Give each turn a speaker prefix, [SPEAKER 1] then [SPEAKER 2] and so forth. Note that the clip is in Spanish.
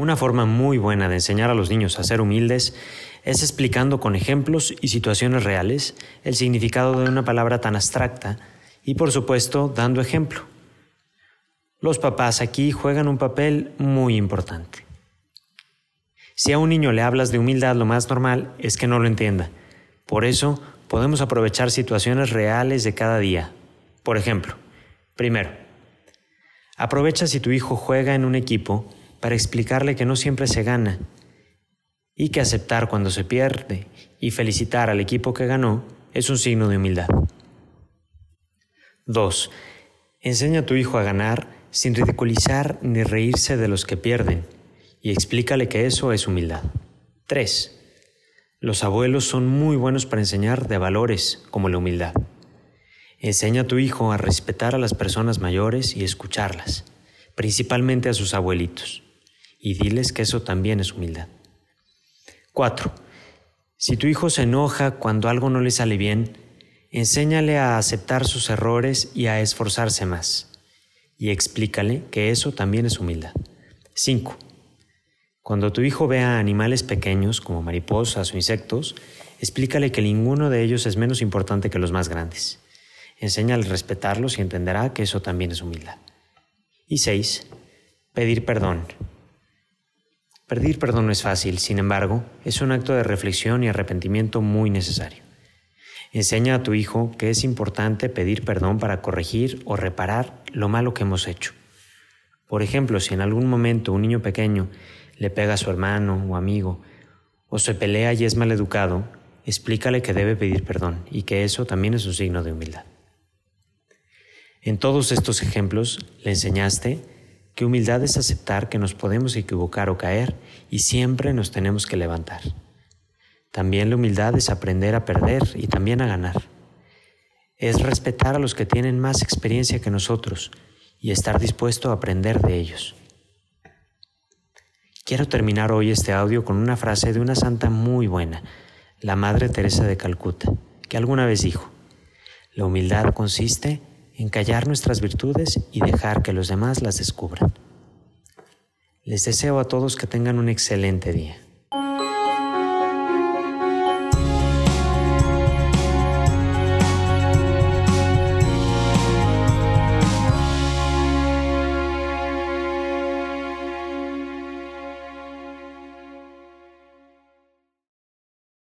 [SPEAKER 1] Una forma muy buena de enseñar a los niños a ser humildes es explicando con ejemplos y situaciones reales el significado de una palabra tan abstracta y por supuesto dando ejemplo. Los papás aquí juegan un papel muy importante. Si a un niño le hablas de humildad, lo más normal es que no lo entienda. Por eso podemos aprovechar situaciones reales de cada día. Por ejemplo, primero, aprovecha si tu hijo juega en un equipo para explicarle que no siempre se gana y que aceptar cuando se pierde y felicitar al equipo que ganó es un signo de humildad. 2. Enseña a tu hijo a ganar sin ridiculizar ni reírse de los que pierden y explícale que eso es humildad. 3. Los abuelos son muy buenos para enseñar de valores como la humildad. Enseña a tu hijo a respetar a las personas mayores y escucharlas, principalmente a sus abuelitos, y diles que eso también es humildad. 4. Si tu hijo se enoja cuando algo no le sale bien, enséñale a aceptar sus errores y a esforzarse más, y explícale que eso también es humildad. 5. Cuando tu hijo vea animales pequeños como mariposas o insectos, explícale que ninguno de ellos es menos importante que los más grandes. Enséñale a respetarlos y entenderá que eso también es humildad. Y seis, pedir perdón. Pedir perdón no es fácil, sin embargo, es un acto de reflexión y arrepentimiento muy necesario. Enseña a tu hijo que es importante pedir perdón para corregir o reparar lo malo que hemos hecho. Por ejemplo, si en algún momento un niño pequeño le pega a su hermano o amigo, o se pelea y es mal educado, explícale que debe pedir perdón y que eso también es un signo de humildad. En todos estos ejemplos le enseñaste que humildad es aceptar que nos podemos equivocar o caer y siempre nos tenemos que levantar. También la humildad es aprender a perder y también a ganar. Es respetar a los que tienen más experiencia que nosotros y estar dispuesto a aprender de ellos. Quiero terminar hoy este audio con una frase de una santa muy buena, la Madre Teresa de Calcuta, que alguna vez dijo, la humildad consiste en callar nuestras virtudes y dejar que los demás las descubran. Les deseo a todos que tengan un excelente día.